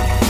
Bye.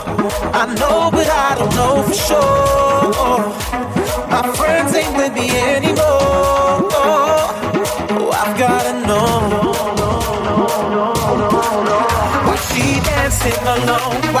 I know, but I don't know for sure. My friends ain't with me anymore. Oh, I've gotta know. Why she dancing alone?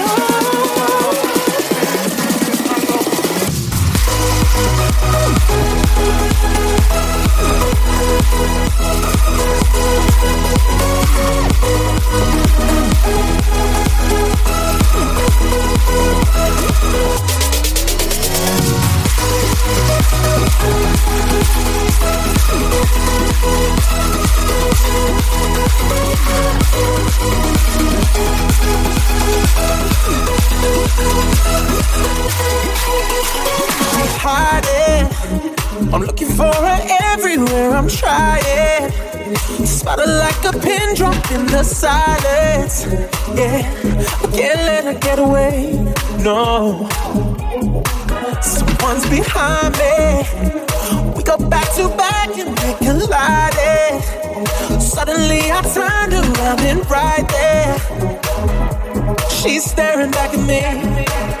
hiding. I'm looking for her everywhere. I'm trying. Spot her like a pin drop in the silence. Yeah, I can't let her get away. No, someone's behind me. We go back to back and we collided. Suddenly I turned around and right there, she's staring back at me.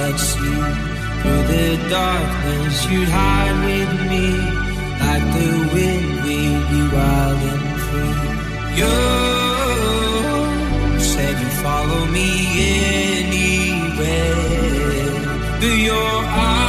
I'd through the darkness. You'd hide with me like the wind. We'd be wild and free. You said you'd follow me anywhere. Do your eyes?